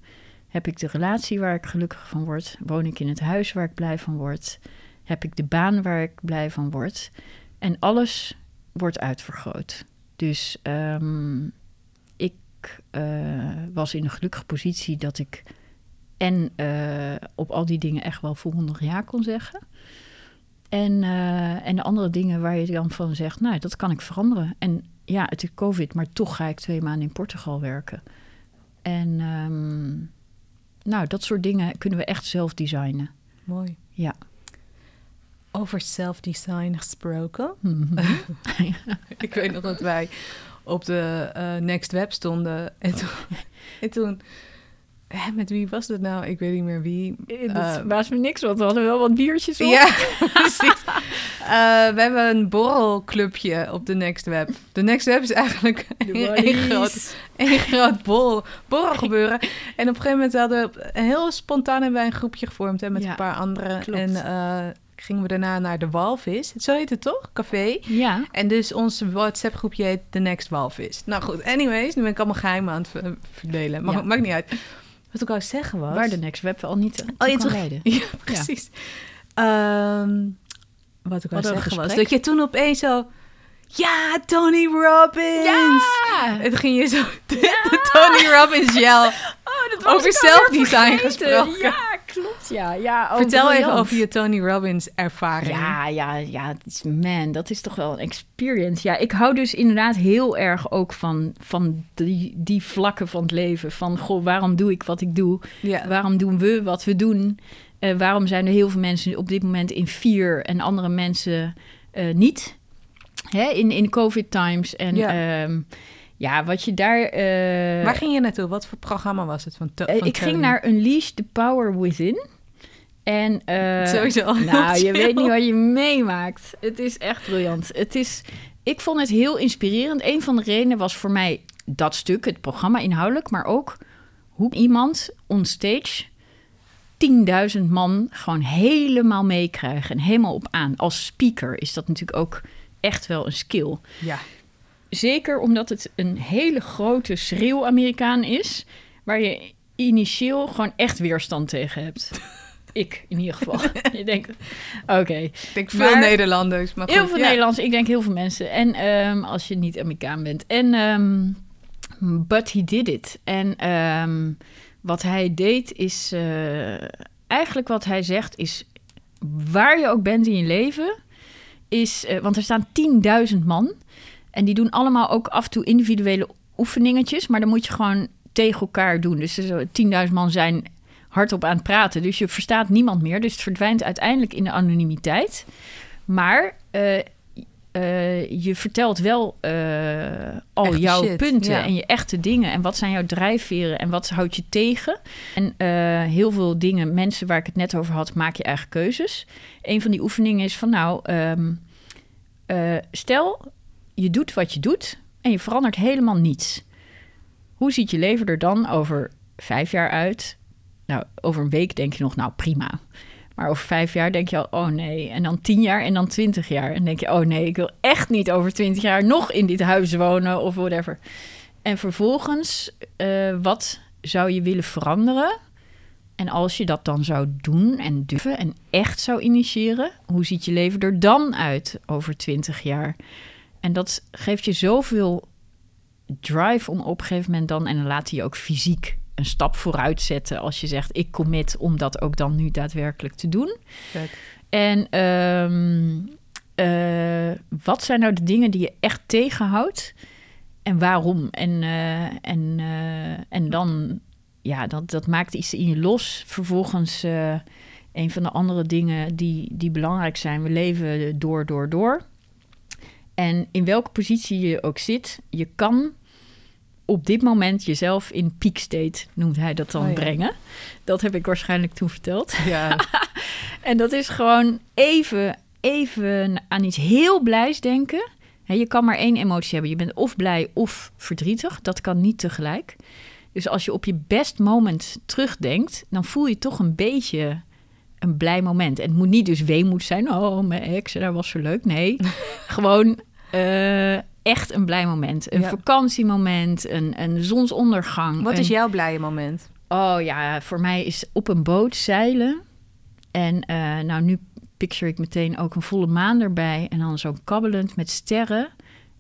Heb ik de relatie waar ik gelukkig van word? Woon ik in het huis waar ik blij van word? Heb ik de baan waar ik blij van word? En alles wordt uitvergroot. Dus ehm, ik was in een gelukkige positie dat ik en eh, op al die dingen echt wel volmondig ja kon zeggen. En, eh, en de andere dingen waar je dan van zegt, nou, dat kan ik veranderen. En ja, het is COVID, maar toch ga ik twee maanden in Portugal werken. En ehm, nou, dat soort dingen kunnen we echt zelf designen. Mooi. Ja. Over self-design gesproken. Mhm. ik weet nog dat wij op de eh, Next Web stonden. En toen... En toen hè, met wie was dat nou? Ik weet niet meer wie. Dat Eh, was me niks, want we hadden wel wat biertjes op. Ja, precies. Eh, we hebben een borrelclubje op de Next Web. De Next Web is eigenlijk een groot, een groot borrel, borrelgebeuren. En op een gegeven moment hadden we heel spontaan hebben wij een groepje gevormd hè, met Ja, een paar anderen. klopt. En eh, gingen we daarna naar de Walvis. Zo heet het toch? Café. Ja. En dus ons WhatsApp groepje heet The Next Walvis. Nou goed, anyways, nu ben ik allemaal geheimen aan het ver- verdelen. Maar Ja. maakt niet uit. Wat ik wou zeggen was... Waar de next web al niet Oh, je kan toch- leiden. Ja, precies. Ehm, wat ik een zeggen was dat je toen opeens zo... Ja, Tony Robbins! Ja! Toen ging je zo de Tony Robbins gel. Oh, dat was Over zelfdesign gesproken. Ja. Ja, ja. oh, Vertel even over je Tony Robbins ervaring. Ja, ja, ja. het is- Man, dat is toch wel een experience. Ja, ik hou dus inderdaad heel erg ook van, van die, die vlakken van het leven. Van, goh, waarom doe ik wat ik doe? Ja. Waarom doen we wat we doen? Eh, waarom zijn er heel veel mensen op dit moment in vier en andere mensen eh, niet? Hè, in, in COVID times. En Ja. ja, ja wat je daar... eh, Waar ging je naartoe? Wat voor programma was het van, van ik ging naar Unleash the Power Within. En, eh, Sowieso Nou, je weet niet wat je meemaakt. Het is echt briljant. Het is, ik vond het heel inspirerend. Een van de redenen was voor mij dat stuk, het programma inhoudelijk, maar ook hoe iemand on stage 10.000 man gewoon helemaal meekrijgen en helemaal op aan. Als speaker is dat natuurlijk ook echt wel een skill. Ja. Zeker omdat het een hele grote schreeuw-Amerikaan is, waar je initieel gewoon echt weerstand tegen hebt. Ik in ieder geval. je denkt, oké. Ik denk veel Maar- Nederlanders. Maar goed, Heel veel ja. Nederlands, ik denk heel veel mensen. En ehm, als je niet Amerikaan bent. En, ehm, but he did it. En ehm, wat hij deed is... eh, eigenlijk wat hij zegt is... Waar je ook bent in je leven... Is, eh, want er staan 10.000 man. En die doen allemaal ook af en toe individuele oefeningetjes. Maar dan moet je gewoon tegen elkaar doen. Dus er zo 10.000 man zijn hardop aan het praten. Dus je verstaat niemand meer. Dus het verdwijnt uiteindelijk in de anonimiteit. Maar eh, eh, je vertelt wel eh, al Echte jouw shit, punten ja. en je echte dingen. En wat zijn jouw drijfveren en wat houdt je tegen? En heel veel dingen, mensen waar ik het net over had, maak je eigen keuzes. Een van die oefeningen is van nou, ehm, eh, stel je doet wat je doet en je verandert helemaal niets. Hoe ziet je leven er dan over vijf jaar uit? Nou, over een week denk je nog, nou prima. Maar over vijf jaar denk je al, oh nee. En dan tien jaar en dan twintig jaar. En denk je, oh nee, ik wil echt niet over twintig jaar nog in dit huis wonen of whatever. En vervolgens, eh, wat zou je willen veranderen? En als je dat dan zou doen en durven en echt zou initiëren, hoe ziet je leven er dan uit over twintig jaar? En dat geeft je zoveel drive om op een gegeven moment dan, en dan laat je ook fysiek een stap vooruit zetten als je zegt, ik commit om dat ook dan nu daadwerkelijk te doen. En ehm, eh, wat zijn nou de dingen die je echt tegenhoudt en waarom? En, eh, en, eh, en dan, ja, dat, dat maakt iets in je los. Vervolgens, een van de andere dingen die, die belangrijk zijn, we leven door, door, door. En in welke positie je ook zit, je kan op dit moment jezelf in peak state, noemt hij dat dan, Oh ja. brengen. Dat heb ik waarschijnlijk toen verteld. Ja. En dat is gewoon even, even aan iets heel blijs denken. Je kan maar één emotie hebben. Je bent of blij of verdrietig. Dat kan niet tegelijk. Dus als je op je best moment terugdenkt, dan voel je toch een beetje een blij moment. En het moet niet dus weemoed zijn. Oh, mijn ex, dat was zo leuk. Nee, gewoon eh, echt een blij moment. Een Ja. vakantiemoment, een, een zonsondergang. Wat een- is jouw blije moment? Oh ja, voor mij is op een boot zeilen. En eh, nou, nu picture ik meteen ook een volle maan erbij. En dan zo kabbelend met sterren.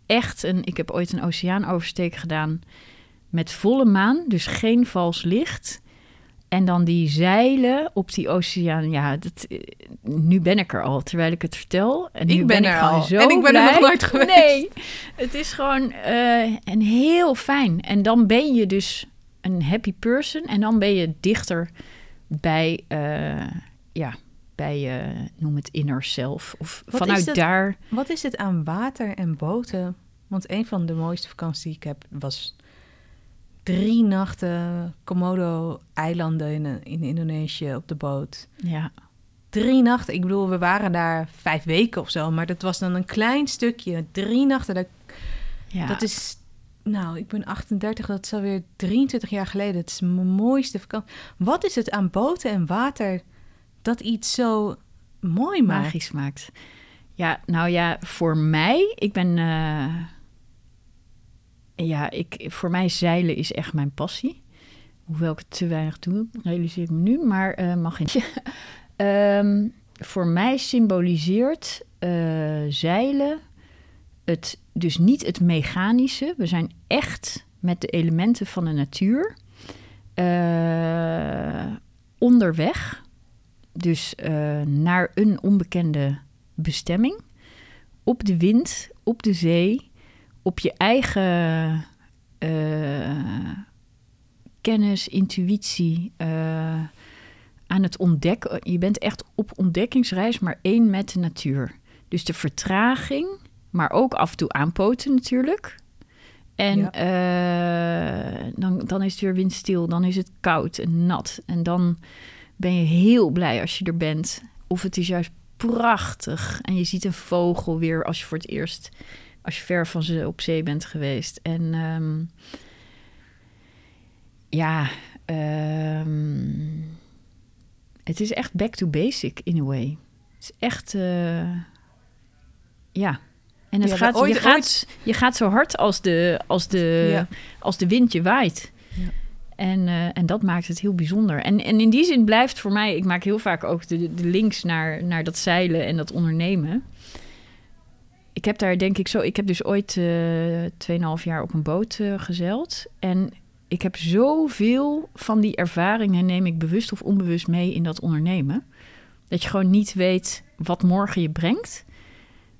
Echt een, ik heb ooit een oceaanoversteek gedaan met volle maan. Dus geen vals licht. En dan die zeilen op die oceaan. Ja, dat, eh, nu ben ik er al, terwijl ik het vertel. En nu Ik ben ik er gewoon al. Zo En ik ben er nog nooit geweest. Nee, het is gewoon een heel fijn. En dan ben je dus een happy person. En dan ben je dichter bij, eh, ja, bij eh, noem het inner self. Of Wat vanuit het? daar. Wat is het aan water en boten? Want een van de mooiste vakanties die ik heb was drie nachten Komodo-eilanden in, in Indonesië op de boot. Ja, Drie nachten. Ik bedoel, we waren daar vijf weken of zo, maar dat was dan een klein stukje. Drie nachten. Dat, ja. dat is, nou, ik ben 38, dat is alweer 23 jaar geleden. Het is mijn mooiste vakantie. Wat is het aan boten en water dat iets zo mooi maakt. magisch maakt. Ja, nou ja, voor mij, ik ben. eh, ja, ik, voor mij zeilen is echt mijn passie. Hoewel ik het te weinig doe, realiseer ik me nu, maar eh, mag geen. Ehm, voor mij symboliseert eh, zeilen het dus niet het mechanische. We zijn echt met de elementen van de natuur eh, onderweg. Dus naar een onbekende bestemming. Op de wind, op de zee, op je eigen eh, kennis, intuïtie. eh, aan het ontdekken. Je bent echt op ontdekkingsreis, maar één met de natuur. Dus de vertraging, maar ook af en toe aanpoten natuurlijk. En Ja. eh, dan, dan is het weer windstil, dan is het koud en nat. En dan ben je heel blij als je er bent. Of het is juist prachtig en je ziet een vogel weer als je voor het eerst, als je ver van ze op zee bent geweest. En ehm, ja, ehm, het is echt back to basic in a way. Het is echt, eh, ja. En het Ja, gaat, ooit- je, gaat, je gaat zo hard als de, als de, Ja. als de wind je waait. Ja. En, eh, en dat maakt het heel bijzonder. En, en in die zin blijft voor mij, ik maak heel vaak ook de, de links naar, naar dat zeilen en dat ondernemen. Ik heb daar denk ik zo, ik heb dus ooit eh 2,5 jaar op een boot eh, gezeild. En ik heb zoveel van die ervaringen neem ik bewust of onbewust mee in dat ondernemen. Dat je gewoon niet weet wat morgen je brengt.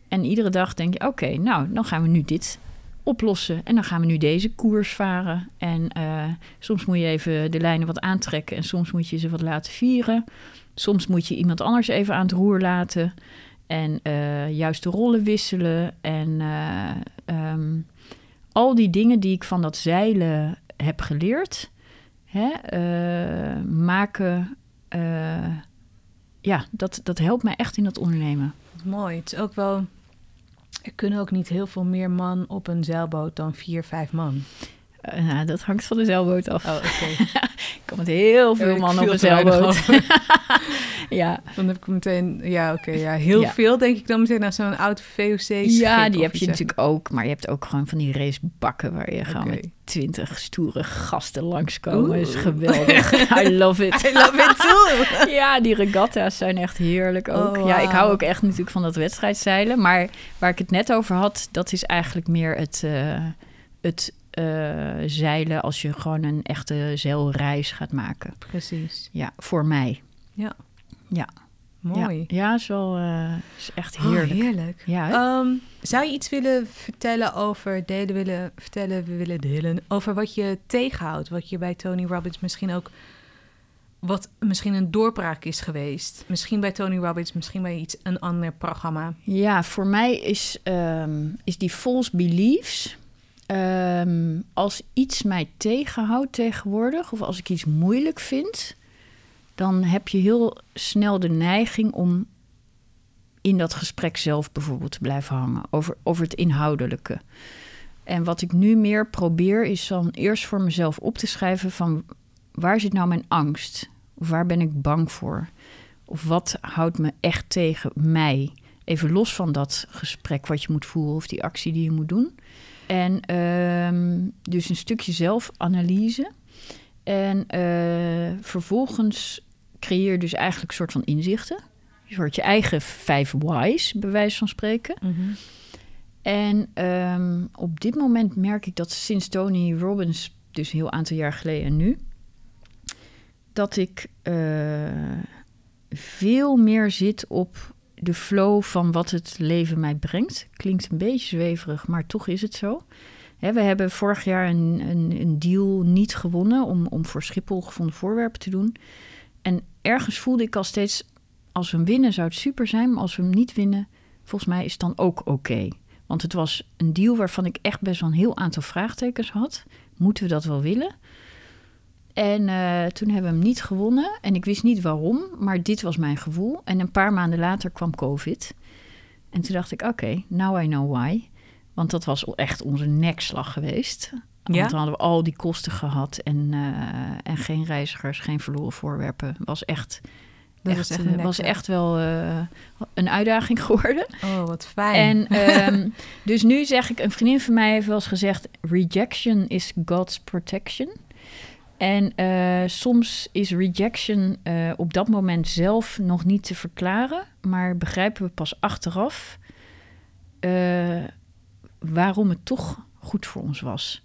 En iedere dag denk je, oké, nou, dan gaan we nu dit oplossen. En dan gaan we nu deze koers varen. En eh, soms moet je even de lijnen wat aantrekken en soms moet je ze wat laten vieren. Soms moet je iemand anders even aan het roer laten. En eh, juist de rollen wisselen. En eh, ehm, al die dingen die ik van dat zeilen heb geleerd, hè, eh, maken. eh, ja, dat, dat helpt mij echt in dat ondernemen. Mooi. Het is ook wel... Er kunnen ook niet heel veel meer man op een zeilboot dan vier, vijf man. Eh, nou, dat hangt van de zeilboot af. Oh, oké. Ik kom met heel veel mannen op een zeilboot. ja, Dan heb ik meteen... Ja, oké. ja. Heel Ja. veel denk ik dan meteen aan zo'n oud VOC ja, die heb je natuurlijk ook. Maar je hebt ook gewoon van die racebakken waar je gewoon Oké. met twintig stoere gasten langskomen. is Oeh. geweldig. I love it. I love it too. ja, die regatta's zijn echt heerlijk ook. Oh, Ja, ik hou ook echt natuurlijk van dat wedstrijdzeilen. Maar waar ik het net over had, dat is eigenlijk meer het, eh, het eh, zeilen als je gewoon een echte zeilreis gaat maken. Precies. Ja, voor mij. Ja. Ja. Mooi. Ja, ja is wel eh, is echt Oh, heerlijk. heerlijk. Ja? Ehm, zou je iets willen vertellen over, delen willen vertellen, we willen delen, over wat je tegenhoudt? Wat je bij Tony Robbins misschien ook, wat misschien een doorbraak is geweest? Misschien bij Tony Robbins, misschien bij iets, een ander programma. Ja, voor mij is, ehm, is die false beliefs. Ehm, als iets mij tegenhoudt tegenwoordig, of als ik iets moeilijk vind, dan heb je heel snel de neiging om in dat gesprek zelf bijvoorbeeld te blijven hangen over, over het inhoudelijke. En wat ik nu meer probeer, is dan eerst voor mezelf op te schrijven van waar zit nou mijn angst? Of waar ben ik bang voor? Of wat houdt me echt tegen mij? Even los van dat gesprek wat je moet voeren of die actie die je moet doen. En ehm, dus een stukje zelfanalyse. En eh, vervolgens creëer je dus eigenlijk een soort van inzichten. Je wordt je eigen vijf whys, bij wijze van spreken. En ehm, op dit moment merk ik dat sinds Tony Robbins, dus een heel aantal jaar geleden en nu, dat ik eh, veel meer zit op de flow van wat het leven mij brengt. Klinkt een beetje zweverig, maar toch is het zo. We hebben vorig jaar een, een, een deal niet gewonnen om, om voor Schiphol gevonden voorwerpen te doen. En ergens voelde ik al steeds, als we hem winnen zou het super zijn, maar als we hem niet winnen, volgens mij is het dan ook oké. Want het was een deal waarvan ik echt best wel een heel aantal vraagtekens had. Moeten we dat wel willen? En eh, toen hebben we hem niet gewonnen. En ik wist niet waarom, maar dit was mijn gevoel. En een paar maanden later kwam COVID. En toen dacht ik, oké, now I know why. Want dat was echt onze nekslag geweest. Want Ja? dan hadden we al die kosten gehad en, eh, en geen reizigers, geen verloren voorwerpen. Het was echt Dat echt, was, echt, was echt wel een uitdaging geworden. Oh, wat fijn. En um, dus nu zeg ik, een vriendin van mij heeft wel eens gezegd: rejection is God's protection. En uh, soms is rejection uh, op dat moment zelf nog niet te verklaren, maar begrijpen we pas achteraf uh, waarom het toch goed voor ons was.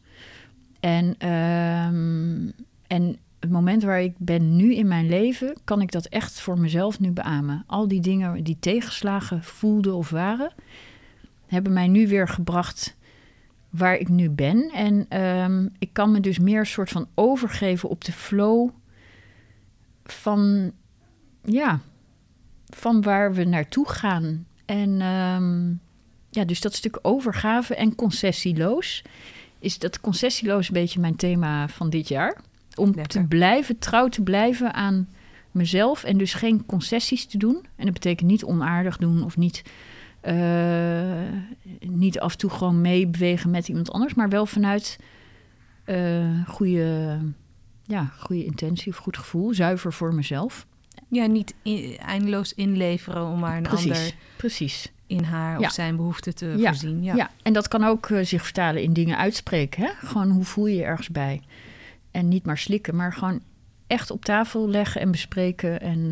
En, um, en het moment waar ik ben nu in mijn leven, kan ik dat echt voor mezelf nu beamen. Al die dingen die tegenslagen voelden of waren, hebben mij nu weer gebracht waar ik nu ben. En um, ik kan me dus meer soort van overgeven op de flow van, ja, van waar we naartoe gaan. En um, ja, dus dat stuk overgave en concessieloos. Is dat concessieloos een beetje mijn thema van dit jaar? Om te blijven, trouw te blijven aan mezelf en dus geen concessies te doen. En dat betekent niet onaardig doen of niet niet af en toe gewoon meebewegen met iemand anders, maar wel vanuit uh, goede, ja, goede intentie of goed gevoel, zuiver voor mezelf. Ja, niet eindeloos inleveren om maar een precies, ander precies. in haar of zijn behoeften te voorzien. Ja. ja, en dat kan ook uh, zich vertalen in dingen uitspreken. Hè? Gewoon hoe voel je je ergens bij? En niet maar slikken, maar gewoon echt op tafel leggen en bespreken. En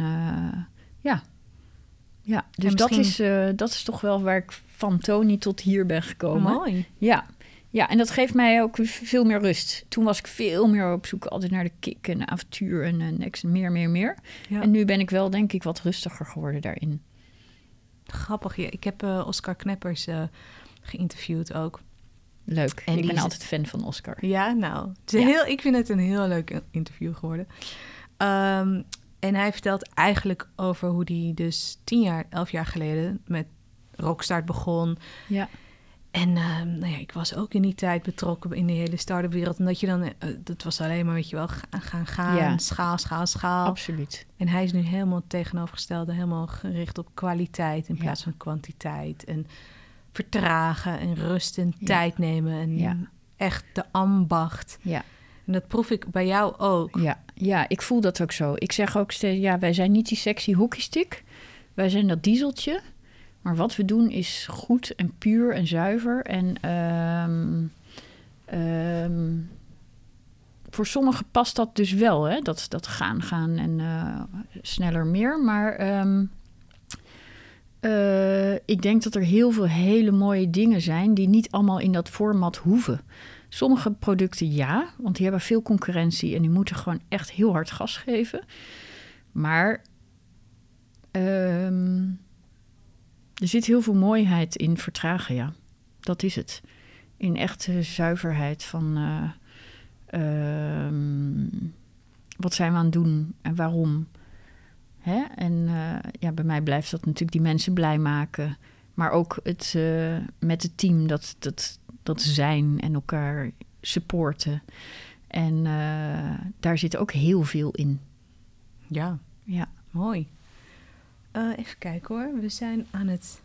ja, ja, dus dat, is, uh, dat is toch wel waar ik van Tony tot hier ben gekomen. Mooi. Ja. ja, en dat geeft mij ook veel meer rust. Toen was ik veel meer op zoek altijd naar de kick en de avontuur en uh, niks, meer, meer, meer. Ja. En nu ben ik wel, denk ik, wat rustiger geworden daarin. Grappig. Ja. Ik heb uh, Oscar Kneppers geïnterviewd ook. Leuk. En ik ben altijd fan van Oscar. Ja, nou. Het is ja. Heel, ik vind het een heel leuk interview geworden. Um, en hij vertelt eigenlijk over hoe hij dus tien jaar, elf jaar geleden met Rockstart begon. Ja. En uh, nou ja, ik was ook in die tijd betrokken in de hele start-up wereld. En dat je dan, uh, dat was alleen maar, weet je wel, gaan, gaan, gaan ja. schaal, schaal, schaal. Absoluut. En hij is nu helemaal tegenovergestelde, helemaal gericht op kwaliteit in plaats ja. van kwantiteit. En vertragen en rust en ja. tijd nemen. En echt de ambacht. Ja. En dat proef ik bij jou ook. Ja, ja, ik voel dat ook zo. Ik zeg ook steeds, ja, wij zijn niet die sexy hockeystick. Wij zijn dat dieseltje. Maar wat we doen is goed en puur en zuiver. En um, um, voor sommigen past dat dus wel, hè? Dat, dat gaan, gaan en uh, sneller meer. Maar um, uh, ik denk dat er heel veel hele mooie dingen zijn die niet allemaal in dat format hoeven. Sommige producten ja, want die hebben veel concurrentie en die moeten gewoon echt heel hard gas geven. Maar um, er zit heel veel mooiheid in vertragen, ja. Dat is het. In echte zuiverheid van uh, um, wat zijn we aan het doen en waarom. Hè? En uh, ja, bij mij blijft dat natuurlijk die mensen blij maken. Maar ook het uh, met het team dat, dat, dat zijn en elkaar supporten. En uh, daar zit ook heel veel in. Ja, ja. mooi. Uh, even kijken hoor. We zijn aan het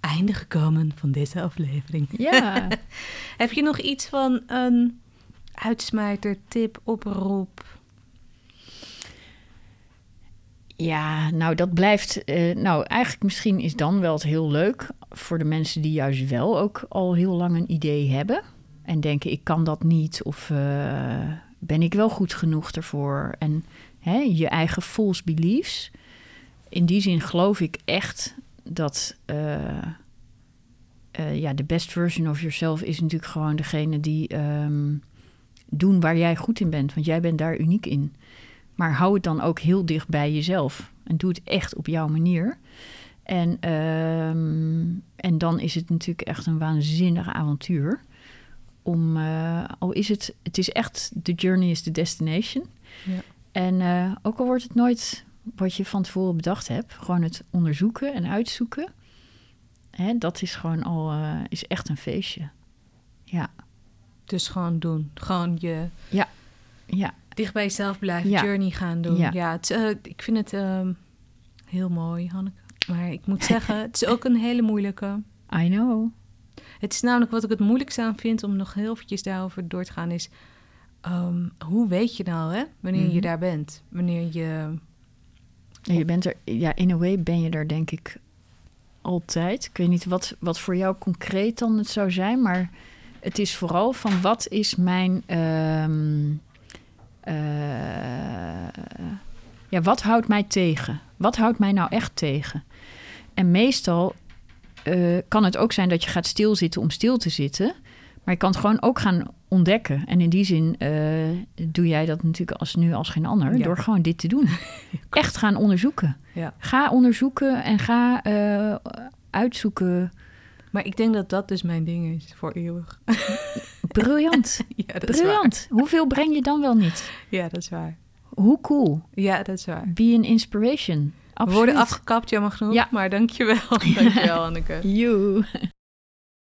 einde gekomen van deze aflevering. Ja. Heb je nog iets van een uitsmijter, tip, oproep? Ja, nou dat blijft. Uh, nou, eigenlijk misschien is dan wel het heel leuk voor de mensen die juist wel ook al heel lang een idee hebben. En denken, ik kan dat niet of uh, ben ik wel goed genoeg ervoor? En hè, je eigen false beliefs. In die zin geloof ik echt dat uh, ja, de best version of yourself is natuurlijk gewoon degene die um, doen waar jij goed in bent. Want jij bent daar uniek in. Maar hou het dan ook heel dicht bij jezelf. En doe het echt op jouw manier. En, um, en dan is het natuurlijk echt een waanzinnig avontuur. Om, uh, al is het, het is echt, the journey is the destination. Ja. En uh, ook al wordt het nooit wat je van tevoren bedacht hebt, gewoon het onderzoeken en uitzoeken. Hè, dat is gewoon al, uh, is echt een feestje. Ja. Dus gewoon doen. Gewoon je... Ja, ja. Dicht bij jezelf blijven, ja. journey gaan doen. Ja, ja het, uh, ik vind het uh, heel mooi, Hanneke. Maar ik moet zeggen, het is ook een hele moeilijke. I know. Het is namelijk wat ik het moeilijkste aan vind om nog heel eventjes daarover door te gaan, is um, hoe weet je nou hè, wanneer mm -hmm. je daar bent? Wanneer je je bent er, ja, in a way ben je er denk ik altijd. Ik weet niet wat, wat voor jou concreet dan het zou zijn, maar het is vooral van wat is mijn. ehm, eh, ja, wat houdt mij tegen? Wat houdt mij nou echt tegen? En meestal eh, kan het ook zijn dat je gaat stilzitten om stil te zitten. Maar je kan het gewoon ook gaan ontdekken. En in die zin eh, doe jij dat natuurlijk als nu als geen ander. Ja. Door gewoon dit te doen. Echt gaan onderzoeken. Ja. Ga onderzoeken en ga uitzoeken. Maar ik denk dat dat dus mijn ding is voor eeuwig. Briljant. ja, dat is waar. Briljant. Hoeveel breng je dan wel niet? Ja, dat is waar. Hoe cool. Ja, dat is waar. Be an inspiration. We Absoluut. worden afgekapt, jammer genoeg. Ja. Maar dankjewel. Dankjewel, Anneke. You.